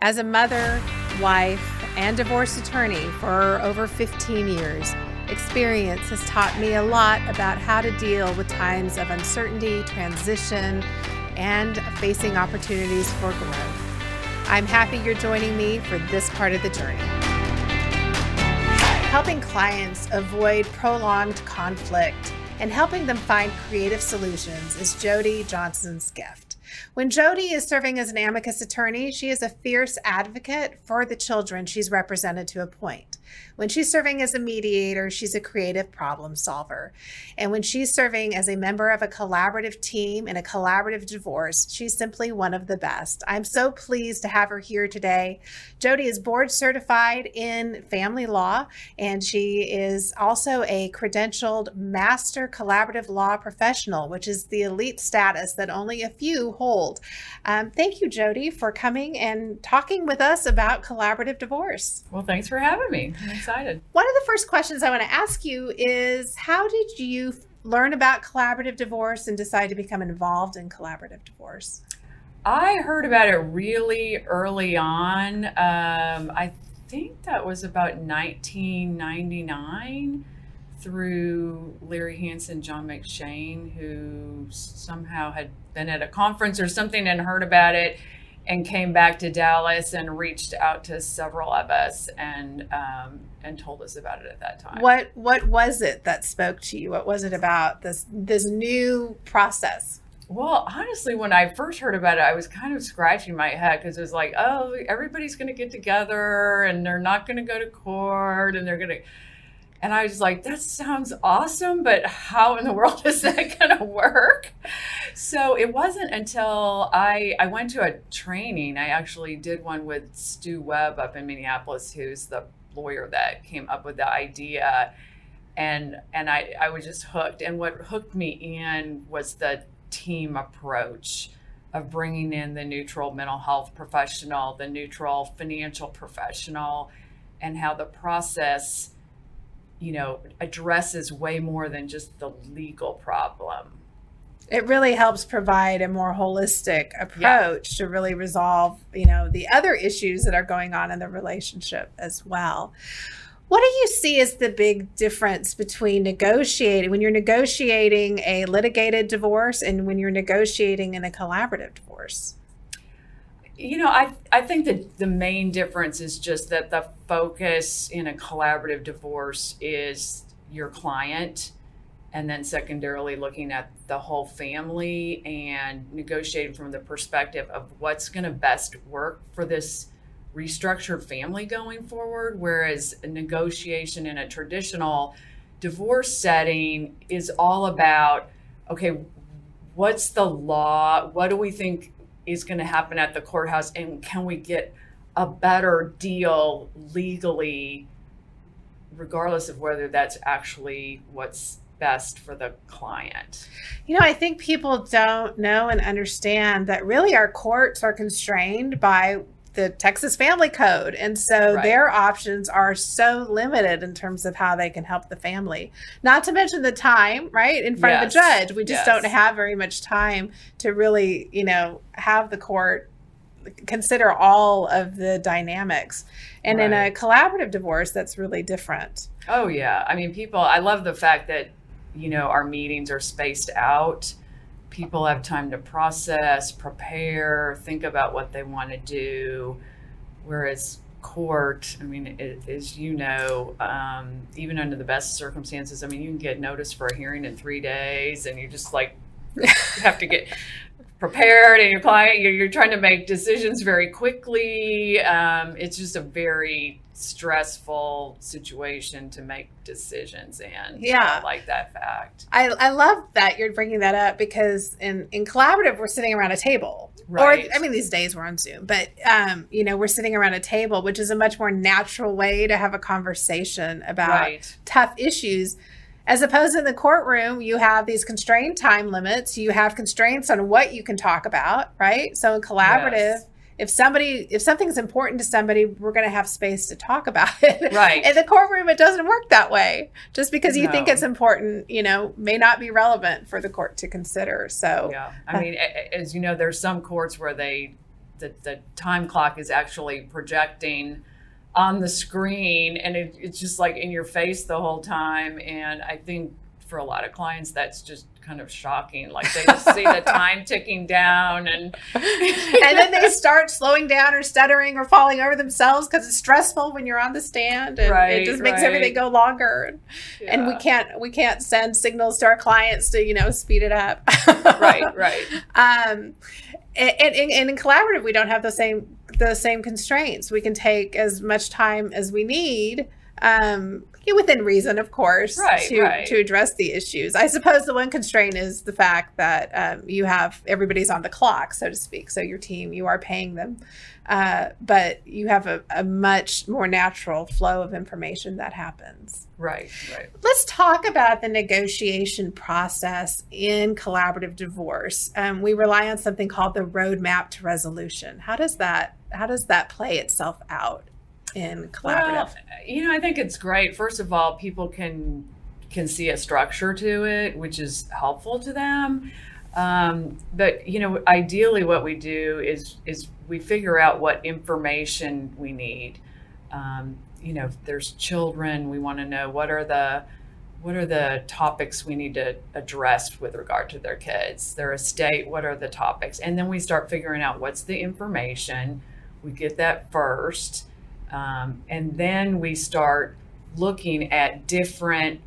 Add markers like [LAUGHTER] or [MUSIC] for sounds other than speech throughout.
As a mother, wife, and divorce attorney for over 15 years, experience has taught me a lot about how to deal with times of uncertainty, transition, and facing opportunities for growth. I'm happy you're joining me for this part of the journey. Helping clients avoid prolonged conflict and helping them find creative solutions is Jody Johnson's gift. When Jody is serving as an amicus attorney, she is a fierce advocate for the children she's represented to a point. When she's serving as a mediator, she's a creative problem solver. And when she's serving as a member of a collaborative team in a collaborative divorce, she's simply one of the best. I'm so pleased to have her here today. Jody is board certified in family law, and she is also a credentialed master collaborative law professional, which is the elite status that only a few hold. Um, thank you, Jody, for coming and talking with us about collaborative divorce. Well, thanks for having me. Excited. One of the first questions I want to ask you is how did you learn about collaborative divorce and decide to become involved in collaborative divorce? I heard about it really early on. Um, I think that was about 1999 through Larry Hance, John McShane, who somehow had been at a conference or something and heard about it and came back to Dallas and reached out to several of us and um, and told us about it at that time. What what was it that spoke to you? What was it about this this new process? Well, honestly, when I first heard about it, I was kind of scratching my head because it was like, oh, everybody's going to get together and they're not going to go to court and they're going to and I was like, that sounds awesome, but how in the [LAUGHS] world is that going to work? So it wasn't until I, I went to a training. I actually did one with Stu Webb up in Minneapolis, who's the lawyer that came up with the idea. And, and I, I was just hooked. And what hooked me in was the team approach of bringing in the neutral mental health professional, the neutral financial professional, and how the process you know, addresses way more than just the legal problem. It really helps provide a more holistic approach yeah. to really resolve, you know, the other issues that are going on in the relationship as well. What do you see as the big difference between negotiating when you're negotiating a litigated divorce and when you're negotiating in a collaborative divorce? You know, I I think that the main difference is just that the focus in a collaborative divorce is your client and then secondarily looking at the whole family and negotiating from the perspective of what's going to best work for this restructured family going forward. Whereas a negotiation in a traditional divorce setting is all about okay what's the law? What do we think is going to happen at the courthouse and can we get a better deal legally regardless of whether that's actually what's best for the client. You know, I think people don't know and understand that really our courts are constrained by the Texas Family Code. And so right. their options are so limited in terms of how they can help the family. Not to mention the time, right, in front yes. of the judge. We just yes. don't have very much time to really, you know, have the court consider all of the dynamics. And right. in a collaborative divorce, that's really different. Oh, yeah. I mean, people, I love the fact that, you know, our meetings are spaced out people have time to process, prepare, think about what they want to do. Whereas court, I mean, it, as you know, um, even under the best circumstances, I mean, you can get notice for a hearing in three days, and you just like have to get [LAUGHS] prepared, and your client, you're, you're trying to make decisions very quickly. Um, it's just a very stressful situation to make decisions in. Yeah, I like that fact. I, I love that you're bringing that up because in in collaborative we're sitting around a table. Right. Or I mean these days we're on Zoom, but um, you know we're sitting around a table, which is a much more natural way to have a conversation about right. tough issues. As opposed to in the courtroom, you have these constrained time limits. You have constraints on what you can talk about, right? So in collaborative. Yes if somebody if something's important to somebody we're going to have space to talk about [LAUGHS] it. Right. In the courtroom it doesn't work that way. Just because you no. think it's important you know may not be relevant for the court to consider. So yeah. I mean uh, as you know there's some courts where they the, the time clock is actually projecting on the screen and it, it's just like in your face the whole time. And I think for a lot of clients, that's just kind of shocking. Like they just see the time ticking down and [LAUGHS] and then they start slowing down or stuttering or falling over themselves because it's stressful when you're on the stand and Right, it just makes right. everything go longer. And we can't we can't send signals to our clients to, you know, speed it up. [LAUGHS] right, [LAUGHS] right. um and, and, and in collaborative we don't have the same the same constraints we can take as much time as we need um yeah, within reason of course Right, to right. to address the issues i suppose the one constraint is the fact that um, you have everybody's on the clock so to speak so your team you are paying them uh, but you have a, a much more natural flow of information that happens Right, right. Let's talk about the negotiation process in collaborative divorce. Um, we rely on something called the roadmap to resolution. How does that how does that play itself out in collaborative? Well, you know, I think it's great. First of all, people can can see a structure to it, which is helpful to them. Um, but you know, ideally, what we do is is we figure out what information we need. Um, you know, if there's children, we want to know what are the what are the topics we need to address with regard to their kids, their estate, what are the topics? And then we start figuring out what's the information. We get that first. Um, and then we start looking at different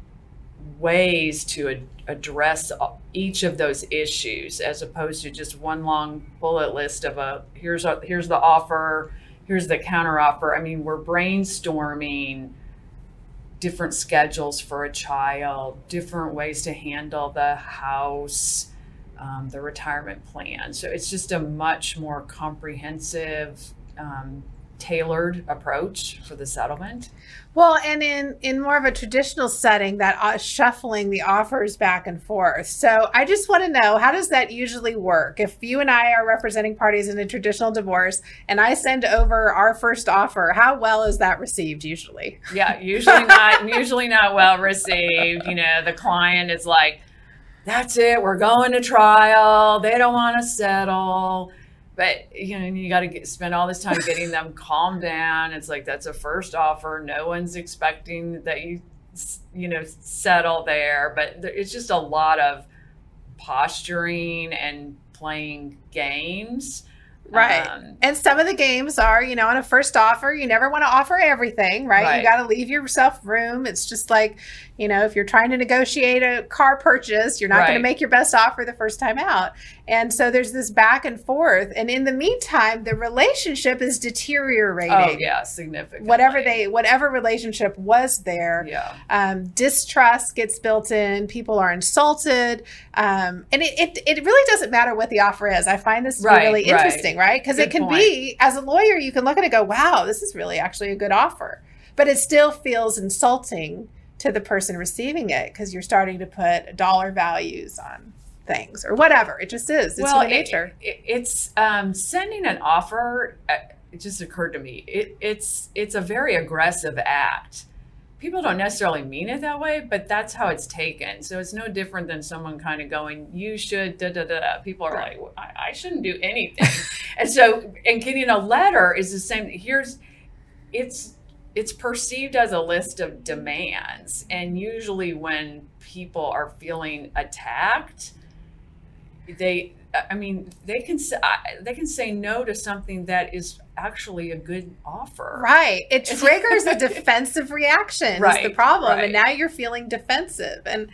ways to ad- address each of those issues as opposed to just one long bullet list of a here's a, here's the offer here's the counter offer i mean we're brainstorming different schedules for a child different ways to handle the house um, the retirement plan. So it's just a much more comprehensive um, tailored approach for the settlement Well, and in in more of a traditional setting, that uh, shuffling the offers back and forth. So I just want to know how does that usually work? If you and I are representing parties in a traditional divorce, and I send over our first offer, how well is that received usually? Yeah, usually not usually not well received. You know, the client is like, "That's it, we're going to trial. They don't want to settle." But you know, you got to spend all this time getting them [LAUGHS] calmed down. It's like that's a first offer. No one's expecting that you, you know, settle there. But there, it's just a lot of posturing and playing games. Right. Um, And some of the games are, you know, on a first offer, you never want to offer everything, right? Right. You got to leave yourself room. It's just like, you know, if you're trying to negotiate a car purchase, you're not going to make your best offer the first time out. And so there's this back and forth. And in the meantime, the relationship is deteriorating. oh yeah, significantly. Whatever they, whatever relationship was there, Yeah. um, distrust gets built in people are insulted um, and it, it, it really doesn't matter what the offer is i find this Right, really right. interesting right because it can be as a lawyer you can look at it and go wow this is really actually a good offer but it still feels insulting to the person receiving it because you're starting to put dollar values on things or whatever it just is it's it- nature it- it's um, sending an offer. Uh, it just occurred to me. It, it's it's a very aggressive act. People don't necessarily mean it that way, but that's how it's taken. So it's no different than someone kind of going, "You should." Da da da. da. People are Right. like, I, "I shouldn't do anything," [LAUGHS] and so and getting a letter is the same. Here's, it's it's perceived as a list of demands, and usually when people are feeling attacked, they i mean they can say they can say no to something that is actually a good offer Right. It [LAUGHS] triggers a defensive reaction is the problem. right. And now you're feeling defensive. And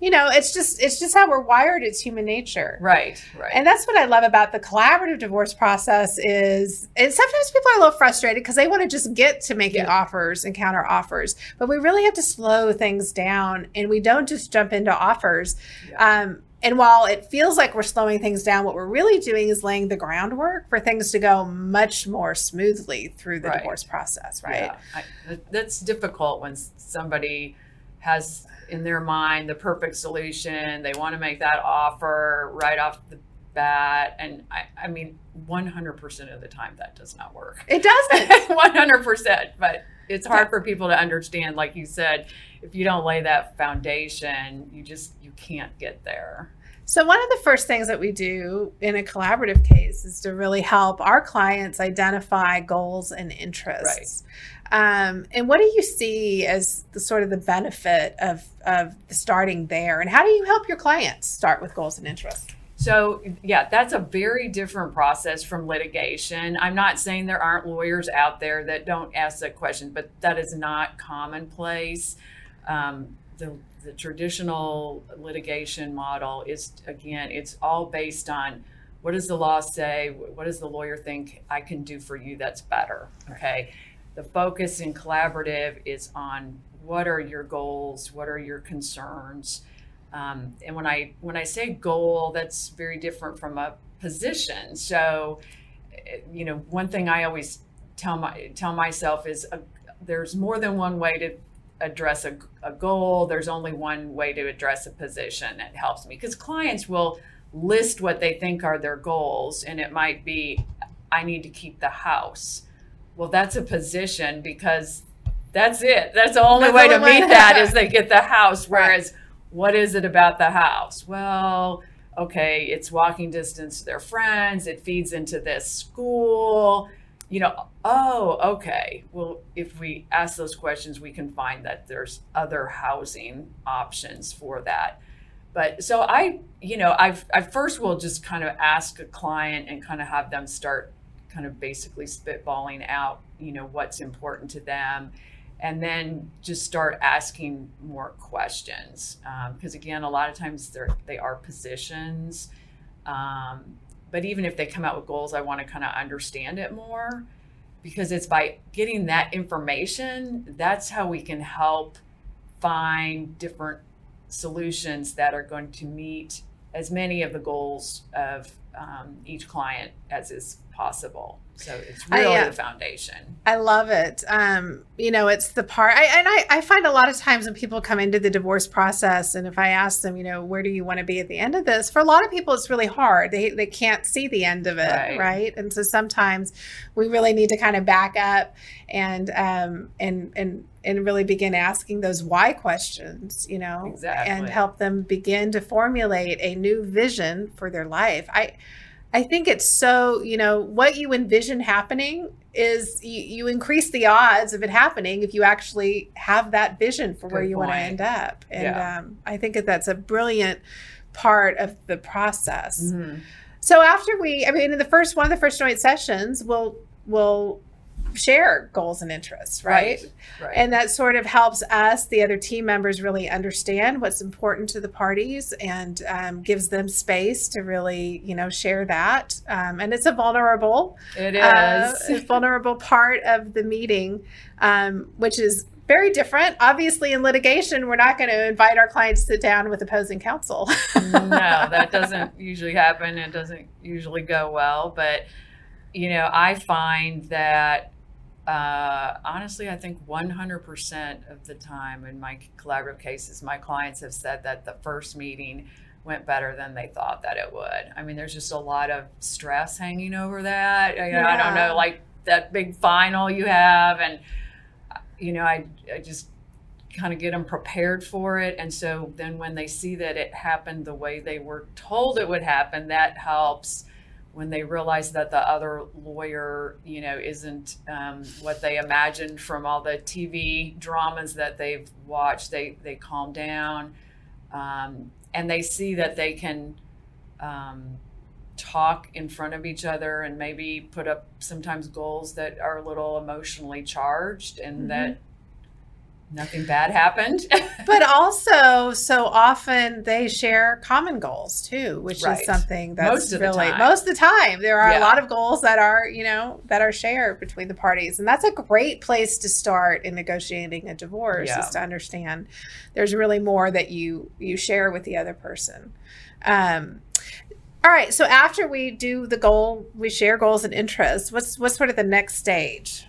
you know, it's just it's just how we're wired. It's human nature. right right And that's what I love about the collaborative divorce process is and sometimes people are a little frustrated because they want to just get to making Yeah. offers and counter offers. But we really have to slow things down and we don't just jump into offers. Yeah. Um, and while it feels like we're slowing things down, what we're really doing is laying the groundwork for things to go much more smoothly through the Right. divorce process, right? Yeah. I, that's difficult when somebody has in their mind the perfect solution they want to make that offer right off the bat and i, I mean 100% of the time that does not work It doesn't. [LAUGHS] 100% but it's hard for people to understand like you said if you don't lay that foundation you just you can't get there So, one of the first things that we do in a collaborative case is to really help our clients identify goals and interests. Right. Um, and what do you see as the sort of the benefit of, of starting there? And how do you help your clients start with goals and interests? So, yeah, that's a very different process from litigation. I'm not saying there aren't lawyers out there that don't ask that question, but that is not commonplace. Um, the the traditional litigation model is again it's all based on what does the law say? What does the lawyer think? I can do for you that's better okay? The focus in collaborative is on what are your goals? What are your concerns um, and when i when i say goal that's very different from a position so eh, you know one thing i always tell my tell myself is a, uh, there's more than one way to address a, a goal. There's only one way to address a position. It helps me because clients will list what they think are their goals, and it might be, I need to keep the house. Well, that's a position because that's it. That's the only that's way to meet that [LAUGHS] is they get the house. Whereas, right. What is it about the house? Well, okay, it's walking distance to their friends. It feeds into this school you know, oh, okay. Well, if we ask those questions, we can find that there's other housing options for that. But so I, you know, I I first will just kind of ask a client and kind of have them start kind of basically spitballing out, you know, what's important to them, and then just start asking more questions. Because um, again, a lot of times they're they are positions. Um, but even if they come out with goals, I want to kind of understand it more because it's by getting that information that's how we can help find different solutions that are going to meet as many of the goals of um, each client as is possible. So it's really I, uh, the foundation. I love it. Um, you know, it's the part, I, and I, I find a lot of times when people come into the divorce process, and if I ask them, you know, where do you want to be at the end of this? For a lot of people, it's really hard. They, they can't see the end of it, right? right? And so sometimes we really need to kind of back up and um, and and and really begin asking those why questions, you know, exactly. and help them begin to formulate a new vision for their life. I I think it's so, you know, what you envision happening is you, you increase the odds of it happening if you actually have that vision for Good where you want to end up. And yeah. um, I think that that's a brilliant part of the process. Mm-hmm. So after we, I mean, in the first one of the first joint sessions, we'll we'll share goals and interests, right? Right, right? And that sort of helps us, the other team members, really understand what's important to the parties and um, gives them space to really, you know, share that. Um, and it's a vulnerable, it uh, uh, [LAUGHS] a vulnerable part of the meeting, um, which is very different. Obviously, in litigation, we're not going to invite our clients to sit down with opposing counsel. no, [LAUGHS] that doesn't usually happen. It doesn't usually go well, but you know, I find that uh, honestly, I think 100% of the time in my collaborative cases, my clients have said that the first meeting went better than they thought that it would. I mean, there's just a lot of stress hanging over that. You know, yeah. I don't know, like that big final you have, and you know, I, I just kind of get them prepared for it. And so then when they see that it happened the way they were told it would happen, that helps when they realize that the other lawyer, you know, isn't um, what they imagined from all the TV dramas that they've watched, they they calm down, um, and they see that they can um, talk in front of each other and maybe put up sometimes goals that are a little emotionally charged and mm-hmm. that nothing bad happened. [LAUGHS] but also, so often they share common goals too, which right. is something that's most really most of the time. There are yeah. a lot of goals that are, you know, that are shared between the parties. And that's a great place to start in negotiating a divorce yeah. is to understand there's really more that you you share with the other person. Um, all right. So after we do the goal, we share goals and interests. What's what's sort of the next stage?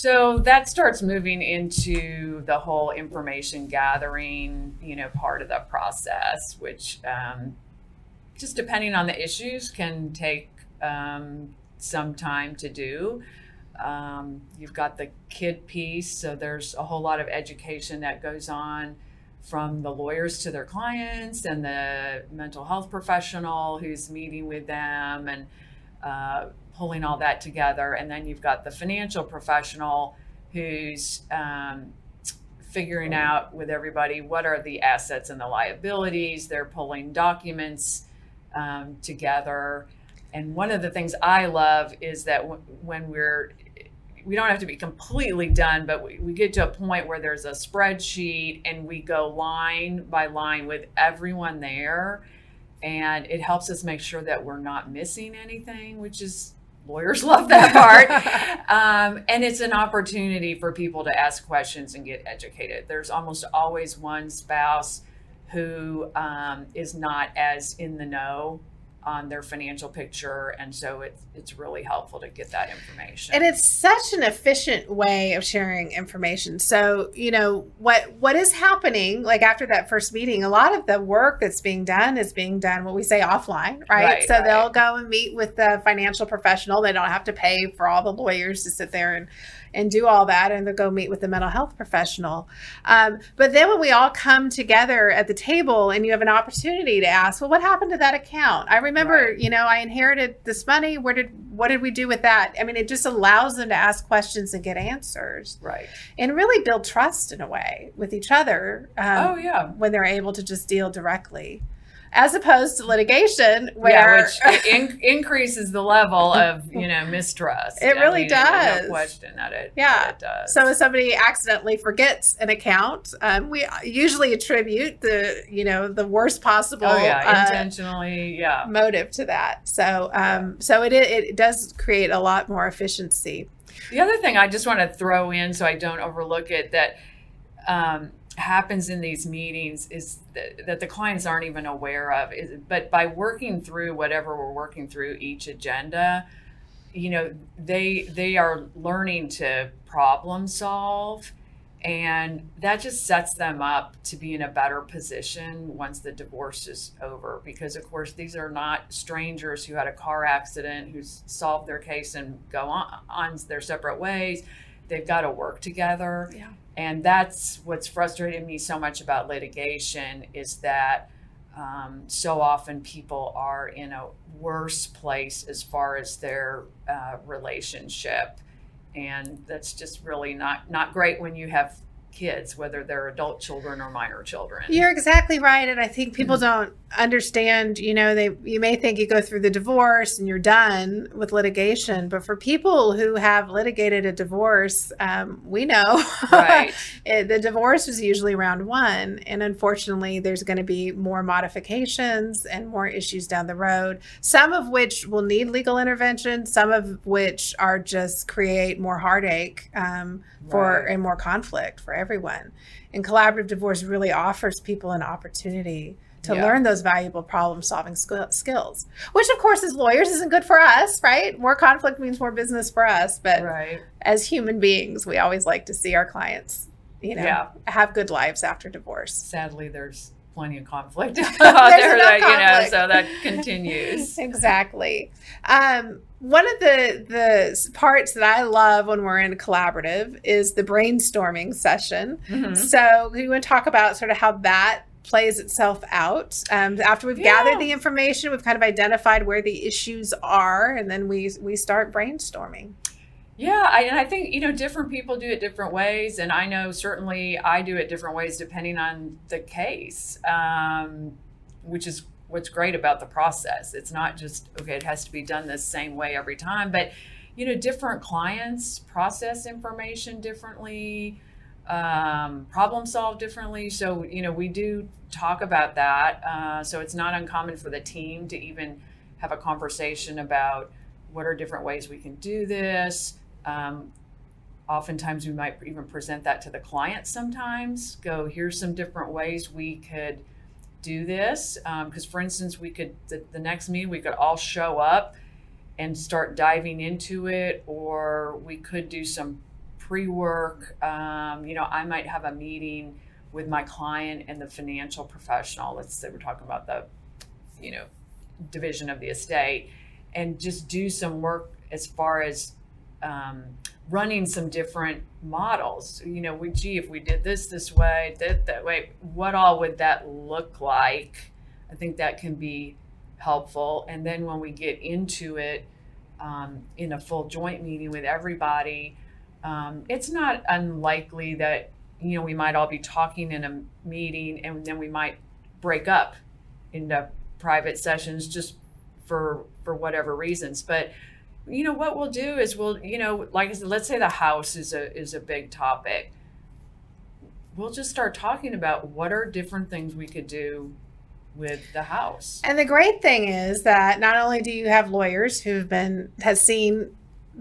So that starts moving into the whole information gathering, you know, part of the process, which um, just depending on the issues can take um, some time to do. Um, you've got the kid piece, so there's a whole lot of education that goes on from the lawyers to their clients and the mental health professional who's meeting with them and uh, pulling all that together. And then you've got the financial professional who's um, figuring out with everybody what are the assets and the liabilities. They're pulling documents um, together. And one of the things I love is that w- when we're we don't have to be completely done, but we, we get to a point where there's a spreadsheet and we go line by line with everyone there. And it helps us make sure that we're not missing anything, which is lawyers [LAUGHS] love that part. [LAUGHS] um, and it's an opportunity for people to ask questions and get educated. There's almost always one spouse who um, is not as in the know on their financial picture and so it's it's really helpful to get that information. And it's such an efficient way of sharing information. So you know what what is happening like after that first meeting a lot of the work that's being done is being done what we say offline right, right so right. they'll go and meet with the financial professional. They don't have to pay for all the lawyers to sit there and and do all that and then go meet with the mental health professional. Um, but then when we all come together at the table and you have an opportunity to ask, well, what happened to that account? I remember, right. you know, I inherited this money. Where did what did we do with that? I mean, it just allows them to ask questions and get answers, right? And really build trust in a way with each other. Um, oh yeah, when they're able to just deal directly as opposed to litigation where yeah, which [LAUGHS] in- increases the level of you know mistrust. It really I mean, does no question that it yeah. it does. So if somebody accidentally forgets an account um, we usually attribute the you know the worst possible oh, yeah. intentionally uh, yeah. motive to that. So um, yeah. so it, it does create a lot more efficiency. The other thing i just want to throw in so i don't overlook it that um, happens in these meetings is that, that the clients aren't even aware of is, but by working through whatever we're working through each agenda you know they they are learning to problem solve. And that just sets them up to be in a better position once the divorce is over because of course these are not strangers who had a car accident who solved their case and go on, on their separate ways. They've got to work together. Yeah and that's what's frustrated me so much about litigation is that um, so often people are in a worse place as far as their uh, relationship and that's just really not not great when you have kids, whether they're adult children or minor children. You're exactly right, and I think people mm-hmm. don't understand. You know, they you may think you go through the divorce and you're done with litigation, but for people who have litigated a divorce, um, we know right. [LAUGHS] it, the divorce is usually round one, and unfortunately, there's going to be more modifications and more issues down the road. Some of which will need legal intervention, some of which are just create more heartache. Um, for and more conflict for everyone. And collaborative divorce really offers people an opportunity to yeah. learn those valuable problem solving skills, which of course as lawyers isn't good for us, right? More conflict means more business for us, but right. as human beings, we always like to see our clients, you know, yeah. have good lives after divorce. Sadly, there's plenty of conflict [LAUGHS] out there that, conflict. you know, so that continues. [LAUGHS] exactly. Um, one of the the parts that I love when we're in a collaborative is the brainstorming session. Mm-hmm. So we want to talk about sort of how that plays itself out. Um, after we've yeah. gathered the information, we've kind of identified where the issues are, and then we we start brainstorming. Yeah, I, and I think you know different people do it different ways, and I know certainly I do it different ways depending on the case, um, which is what's great about the process. It's not just okay; it has to be done the same way every time. But you know, different clients process information differently, um, problem solve differently. So you know, we do talk about that. Uh, so it's not uncommon for the team to even have a conversation about what are different ways we can do this. Um, oftentimes, we might even present that to the client. Sometimes, go here's some different ways we could do this because um, for instance we could the, the next meeting we could all show up and start diving into it or we could do some pre-work um, you know i might have a meeting with my client and the financial professional let's say we're talking about the you know division of the estate and just do some work as far as um, running some different models. You know, we gee, if we did this this way, that that way, what all would that look like? I think that can be helpful. And then when we get into it um, in a full joint meeting with everybody, um, it's not unlikely that you know we might all be talking in a meeting and then we might break up into private sessions just for for whatever reasons. But you know what we'll do is we'll you know like I said, let's say the house is a is a big topic. We'll just start talking about what are different things we could do with the house. And the great thing is that not only do you have lawyers who've been has seen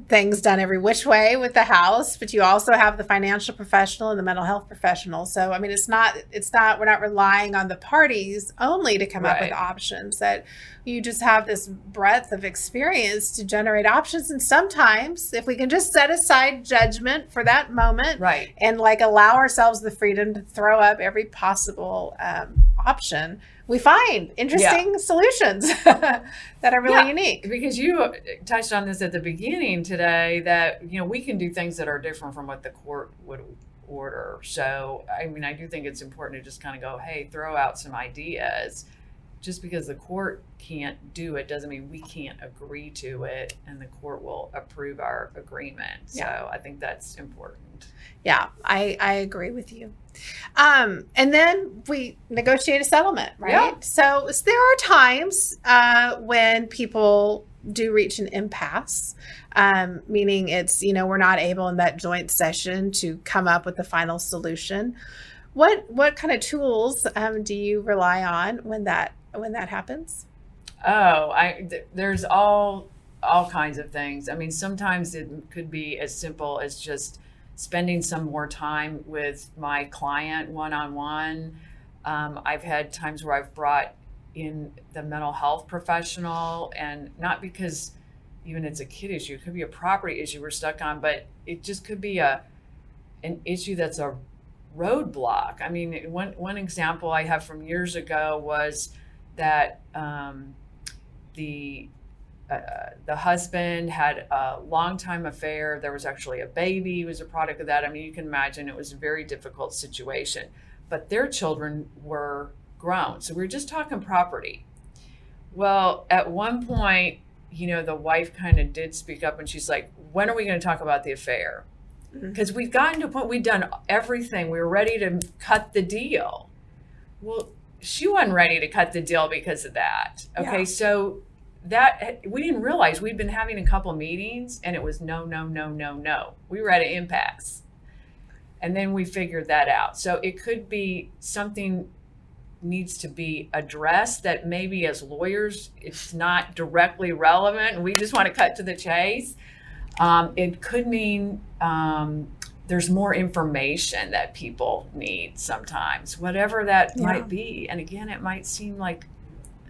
things done every which way with the house but you also have the financial professional and the mental health professional. So i mean it's not it's not we're not relying on the parties only to come right. up with options that you just have this breadth of experience to generate options. And sometimes if we can just set aside judgment for that moment right. and like allow ourselves the freedom to throw up every possible um, option we find interesting yeah. solutions [LAUGHS] that are really yeah, unique. Because you uh, touched on this at the beginning today that you know we can do things that are different from what the court would order. So I mean, I do think it's important to just kind of go, hey, throw out some ideas. Just because the court can't do it doesn't mean we can't agree to it, and the court will approve our agreement. Yeah. So I think that's important. Yeah, I I agree with you. Um, and then we negotiate a settlement, right? So, so, there are times uh, when people do reach an impasse, um, meaning it's, you know, we're not able in that joint session to come up with the final solution. What what kind of tools um, do you rely on when that when that happens? Oh, I th- there's all all kinds of things. I mean, sometimes it could be as simple as just spending some more time with my client one on one. I've had times where I've brought in the mental health professional, and not because even it's a kid issue, it could be a property issue we're stuck on, but it just could be a an issue that's a roadblock. I mean, one one example I have from years ago was that um, the uh, the husband had a long time affair. There was actually a baby, he was a product of that. I mean, you can imagine it was a very difficult situation. But their children were grown. So we are just talking property. Well, at one point, you know, the wife kind of did speak up and she's like, when are we going to talk about the affair? Because mm-hmm. we've gotten to a point, we've done everything. We were ready to cut the deal. Well, she wasn't ready to cut the deal because of that. Okay. Yeah. So that we didn't realize we'd been having a couple meetings and it was no, no, no, no, no. We were at an impasse. And then we figured that out. So it could be something needs to be addressed that maybe as lawyers it's not directly relevant and we just want to cut to the chase. Um, it could mean um, there's more information that people need sometimes, whatever that yeah. might be. And again, it might seem like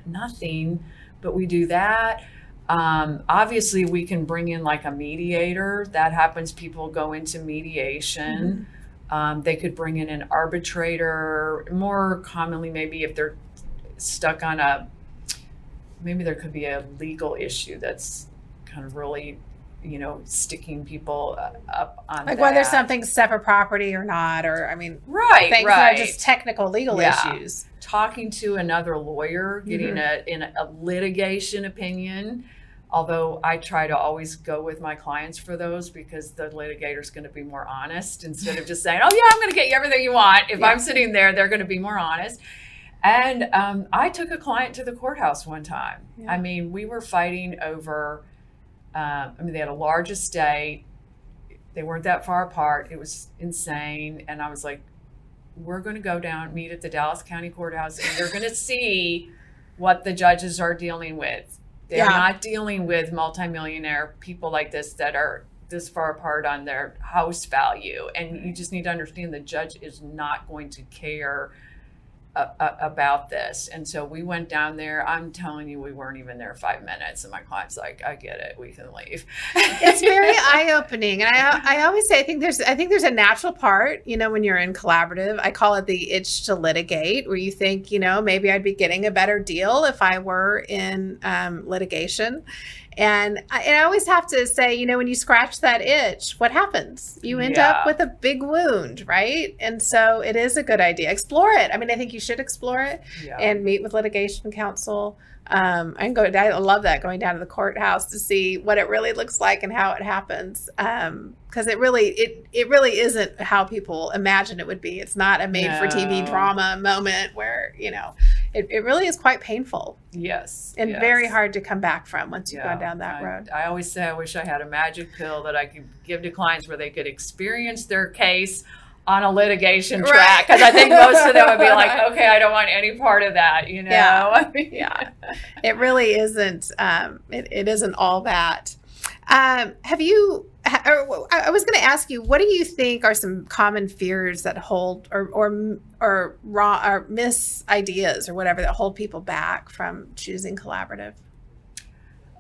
nothing but we do that. Um, obviously, we can bring in like a mediator. That happens. People go into mediation. Mm-hmm. Um, they could bring in an arbitrator. More commonly, maybe if they're stuck on a, maybe there could be a legal issue that's kind of really you know, sticking people uh, up on like that. whether something's separate property or not, or I mean, right, things right. that are just technical legal yeah. issues. Talking to another lawyer, getting mm-hmm. a in a litigation opinion. Although I try to always go with my clients for those because the litigator is going to be more honest instead of just saying, "Oh yeah, I'm going to get you everything you want." If yeah. I'm sitting there, they're going to be more honest. And um, I took a client to the courthouse one time. Yeah. I mean, we were fighting over um, I mean, they had a large estate. They weren't that far apart. It was insane. And I was like, we're going to go down, meet at the Dallas County Courthouse, and you're going [LAUGHS] to see what the judges are dealing with. They're yeah. not dealing with multimillionaire people like this that are this far apart on their house value. And you just need to understand the judge is not going to care about this. And so we went down there. I'm telling you, we weren't even there five minutes. And my client's like, I get it. We can leave. it's very [LAUGHS] eye opening. And I, I always say, I think there's, I think there's a natural part, you know, when you're in collaborative, I call it the itch to litigate, where you think, you know, maybe I'd be getting a better deal if I were in um, litigation. And I, and I always have to say, you know, when you scratch that itch, what happens? You end Yeah. up with a big wound, right? And so it is a good idea. Explore it. I mean, I think you should explore it Yeah. and meet with litigation counsel. Um, and go. I love that going down to the courthouse to see what it really looks like and how it happens. Because it really, it it really isn't how people imagine it would be. It's not a made-for-TV No. drama moment where you know, it, it really is quite painful yes. and yes. very hard to come back from once you've Yeah, gone down that I, road. I always say I wish I had a magic pill that I could give to clients where they could experience their case on a litigation track. Because I think most of them would be like, [LAUGHS] okay, I don't want any part of that, you know? Yeah. [LAUGHS] Yeah. It really isn't. Um, it, it isn't all that. Um, have you? I was going to ask you, what do you think are some common fears that hold, or or or wrong, or miss ideas, or whatever that hold people back from choosing collaborative?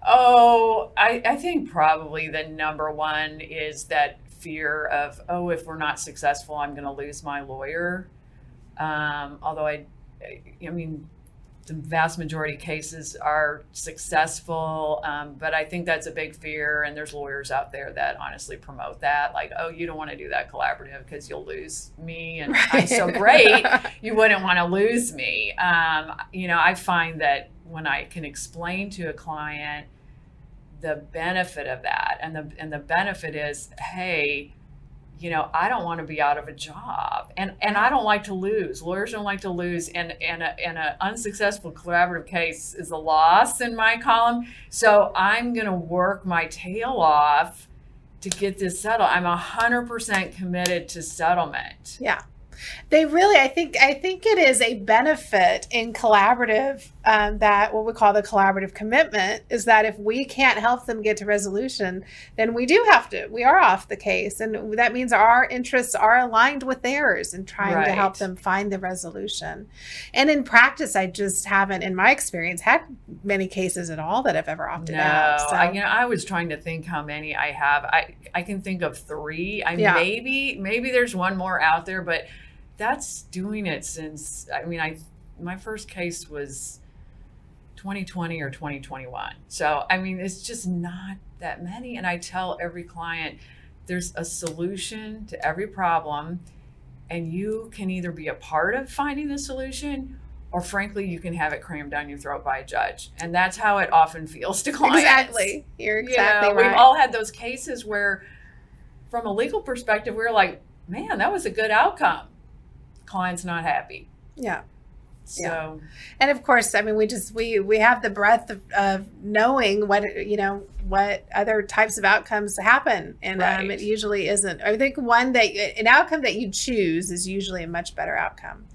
Oh, I, I think probably the number one is that fear of, oh, if we're not successful, I'm going to lose my lawyer. Um, although I, I mean, the vast majority of cases are successful, um, but I think that's a big fear. And there's lawyers out there that honestly promote that, like, oh, you don't want to do that collaborative because you'll lose me, and I'm so great [LAUGHS] you wouldn't want to lose me. Um, you know, I find that when I can explain to a client the benefit of that, and the and the benefit is, hey, you know, I don't want to be out of a job, and and I don't like to lose. Lawyers don't like to lose, and and a, and an unsuccessful collaborative case is a loss in my column. So I'm going to work my tail off to get this settled. I'm a hundred percent committed to settlement. Yeah. They really, I think, I think it is a benefit in collaborative um, that what we call the collaborative commitment is that if we can't help them get to resolution, then we do have to. We are off the case, and that means our interests are aligned with theirs in trying to help them find the resolution. And in practice, I just haven't, in my experience, had many cases at all that I've ever opted no, out. So. I, you know, I was trying to think how many I have. I I can think of three. I Yeah. maybe maybe there's one more out there, but that's doing it since. I mean, I my first case was 2020 or 2021. So I mean, it's just not that many. And I tell every client, there's a solution to every problem, and you can either be a part of finding the solution. Or frankly, you can have it crammed down your throat by a judge, and that's how it often feels to clients. exactly. You're exactly you know, right. We've all had those cases where, from a legal perspective, we're like, man, that was a good outcome. Client's not happy. yeah. So, and of course i mean we just we we have the breadth of, of knowing what you know what other types of outcomes happen. And um, it usually isn't i think one that an outcome that you choose is usually a much better outcome.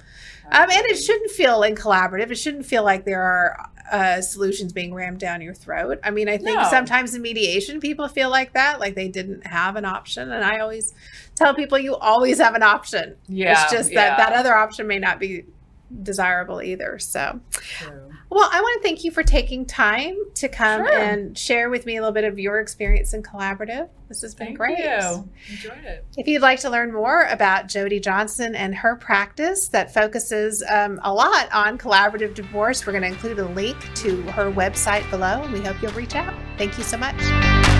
Um, and it shouldn't feel in collaborative it shouldn't feel like there are uh, solutions being rammed down your throat. I mean i think No. sometimes in mediation people feel like that like they didn't have an option. And i always tell people you always have an option. Yeah. it's just that yeah. that other option may not be desirable either so True. well, I want to thank you for taking time to come Sure. and share with me a little bit of your experience in collaborative. This has been Thank great. you. Enjoyed it. If you'd like to learn more about Jody Johnson and her practice that focuses um, a lot on collaborative divorce, we're going to include a link to her website below, and we hope you'll reach out. Thank you so much.